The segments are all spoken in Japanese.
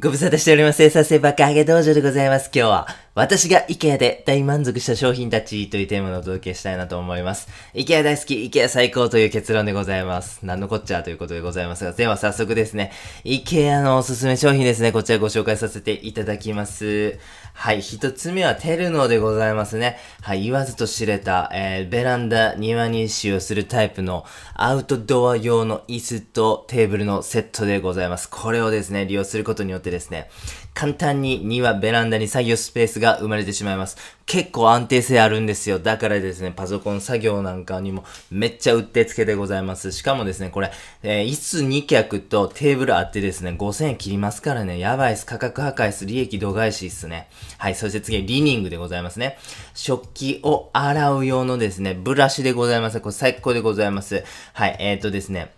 ご無沙汰しております。生産性爆上げ道場でございます。今日は、私が IKEA で大満足した商品たちというテーマをお届けしたいなと思います。IKEA 大好き、IKEA 最高という結論でございます。何のこっちゃということでございますが、では早速ですね、IKEA のおすすめ商品ですね、こちらご紹介させていただきます。はい、一つ目はテルノでございますね。はい、言わずと知れた、えー、ベランダ、庭に使用するタイプのアウトドア用の椅子とテーブルのセットでございます。これをですね、利用することによってですね、簡単に庭、ベランダに作業スペースが生まれてしまいます。結構安定性あるんですよ。だからですね、パソコン作業なんかにもめっちゃうってつけでございます。しかもですね、これ、えー、椅子2脚とテーブルあってですね、5000円切りますからね、やばいっす。価格破壊っす。利益度外視っすね。はい、そして次、リニングでございますね。食器を洗う用のですね、ブラシでございます。これ最高でございます。はい、えー、っとですね、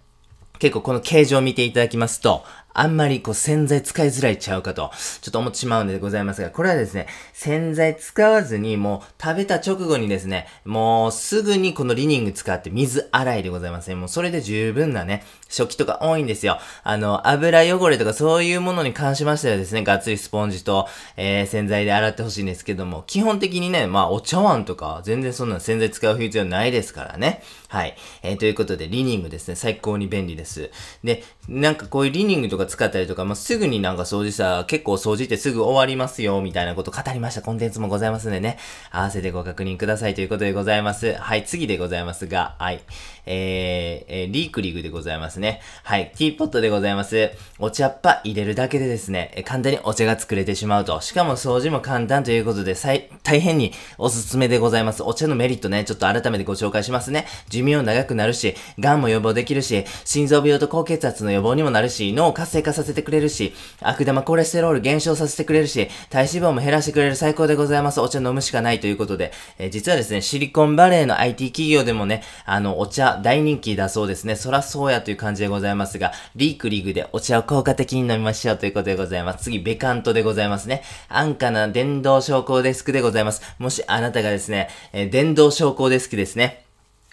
結構この形状を見ていただきますと、あんまりこう洗剤使いづらいちゃうかと、ちょっと思ってしまうんでございますが、これはですね、洗剤使わずにもう食べた直後にですね、もうすぐにこのリニング使って水洗いでございますね。もうそれで十分なね、食器とか多いんですよ。あの、油汚れとかそういうものに関しましてはですね、がっつりスポンジと、えー、洗剤で洗ってほしいんですけども、基本的にね、まあお茶碗とか全然そんな洗剤使う必要ないですからね。はい。えー、ということで、リニングですね、最高に便利です。で、なんかこういうリニングとか使ったりとか、まあ、すぐになんか掃除したら、結構掃除ってすぐ終わりますよ、みたいなこと語りましたコンテンツもございますんでね、合わせてご確認くださいということでございます。はい、次でございますが、はい。えー、えー、リークリグでございますね。はい、ティーポットでございます。お茶っ葉入れるだけでですね、簡単にお茶が作れてしまうと。しかも掃除も簡単ということで、大変におすすめでございます。お茶のメリットね、ちょっと改めてご紹介しますね。寿命長くなるし、癌も予防できるし、心臓病と高血圧の予防にもなるし、脳を活性化させてくれるし、悪玉コレステロール減少させてくれるし、体脂肪も減らしてくれる最高でございます。お茶飲むしかないということで、えー、実はですね、シリコンバレーの IT 企業でもね、あの、お茶大人気だそうそうですね。そらそうやという感じでございますが、リークリグでお茶を効果的に飲みましょうということでございます。次、ベカントでございますね。安価な電動昇降デスクでございます。もしあなたがですね、えー、電動昇降デスクですね。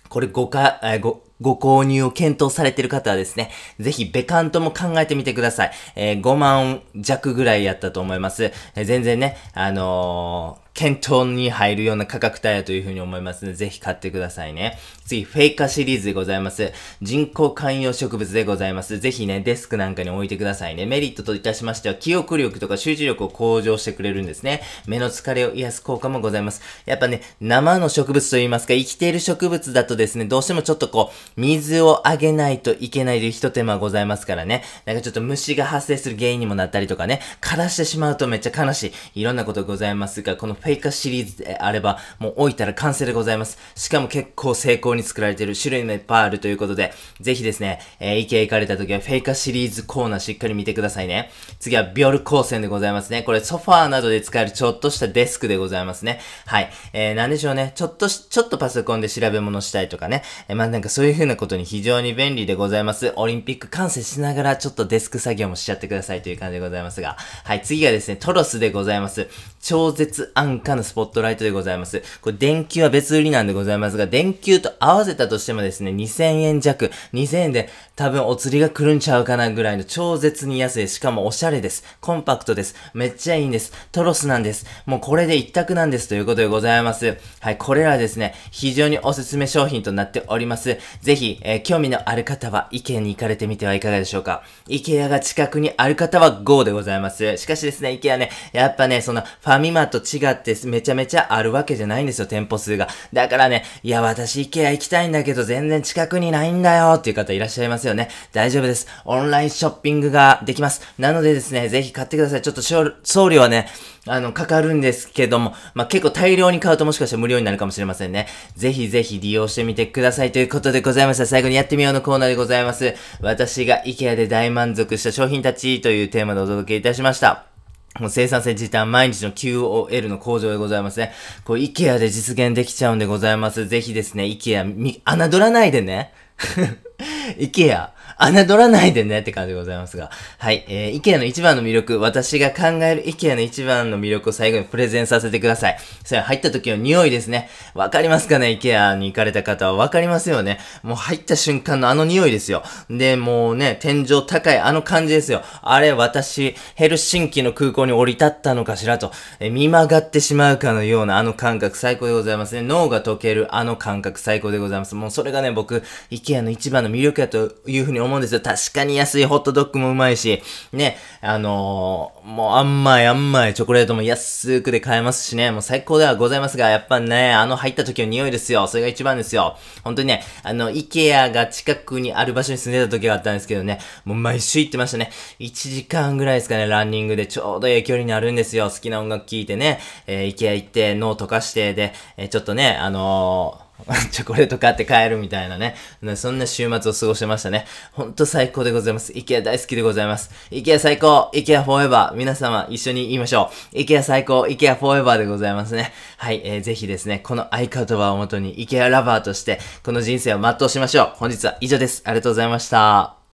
これごか、えー、ご、ご購入を検討されている方はですね、ぜひベカントも考えてみてください。えー、5万弱ぐらいやったと思います。えー、全然ね、あのー検討に入るような価格帯だというふうに思いますので、ぜひ買ってくださいね。次、フェイカシリーズでございます。人工観葉植物でございます。ぜひね、デスクなんかに置いてくださいね。メリットといたしましては、記憶力とか集中力を向上してくれるんですね。目の疲れを癒す効果もございます。やっぱね、生の植物といいますか、生きている植物だとですね、どうしてもちょっとこう、水をあげないといけないという一手間ございますからね。なんかちょっと虫が発生する原因にもなったりとかね、枯らしてしまうとめっちゃ悲しい。いろんなことございますが、このフフェイカーシリーズであれば、もう置いたら完成でございます。しかも結構精巧に作られている種類もいっぱいあるということで、ぜひですね、えー、IKEA 行かれた時はフェイカーシリーズコーナーしっかり見てくださいね。次はビョルコーセンでございますね。これソファーなどで使えるちょっとしたデスクでございますね。はい。えー、なんでしょうね。ちょっとし、ちょっとパソコンで調べ物したいとかね。えー、まあなんかそういう風なことに非常に便利でございます。オリンピック観戦しながらちょっとデスク作業もしちゃってくださいという感じでございますが。はい。次がですね、トロスでございます。超絶安価のスポットライトでございます。これ電球は別売りなんでございますが、電球と合わせたとしてもですね、2000円弱、2000円で多分お釣りが来るんちゃうかなぐらいの超絶に安い。しかもおしゃれです。コンパクトです。めっちゃいいんです。トロスなんです。もうこれで一択なんですということでございます。はい、これらですね、非常におすすめ商品となっております。ぜひ、えー、興味のある方は、 IKEA に行かれてみてはいかがでしょうか。IKEA が近くにある方は GO でございます。しかしですね、IKEA ね、やっぱね、そのファミマと違ってめちゃめちゃあるわけじゃないんですよ、店舗数が。だからね、いや、私 IKEA 行きたいんだけど全然近くにないんだよっていう方いらっしゃいますよね。大丈夫です。オンラインショッピングができます。なのでですね、ぜひ買ってください。ちょっと送料はね、あの、かかるんですけども、まあ、結構大量に買うともしかしたら無料になるかもしれませんね。ぜひぜひ利用してみてくださいということでございました。最後にやってみようのコーナーでございます。私が IKEA で大満足した商品たちというテーマでお届けいたしました。もう生産性時短、毎日の QOL の向上でございますね。こう、IKEA で実現できちゃうんでございます。ぜひですね、IKEA、み、侮らないでね。IKEA、侮らないでねって感じでございますが。はい。えー、IKEA の一番の魅力、私が考える IKEA の一番の魅力を最後にプレゼンさせてください。それ入った時の匂いですね。わかりますかね ?IKEA に行かれた方はわかりますよね。もう入った瞬間のあの匂いですよ。で、もうね、天井高いあの感じですよ。あれ、私、ヘルシンキの空港に降り立ったのかしらと、え見曲がってしまうかのようなあの感覚最高でございますね。脳が溶けるあの感覚最高でございます。もうそれがね、僕、IKEA の一番の魅力やというふうに思うんですよ。確かに安いホットドッグもうまいし、ね、あのー、もうあんまいあんまいチョコレートも安くで買えますしね、もう最高ではございますが、やっぱね、あの入った時の匂いですよ。それが一番ですよ。本当にね、あの、IKEA が近くにある場所に住んでた時があったんですけどね、もう毎週行ってましたね。1時間ぐらいですかね、ランニングでちょうどいい距離にあるんですよ。好きな音楽聴いてね、えー、IKEA 行って脳溶かして、で、えー、ちょっとね、あのー チョコレート買って帰るみたいなね。そんな週末を過ごしてましたね。ほんと最高でございます。イケア大好きでございます。イケア最高イケアフォーエバー皆様一緒に言いましょう。イケア最高イケアフォーエバーでございますね。はい、えー、ぜひですね、この合言葉をもとにイケアラバーとして、この人生を全うしましょう。本日は以上です。ありがとうございました。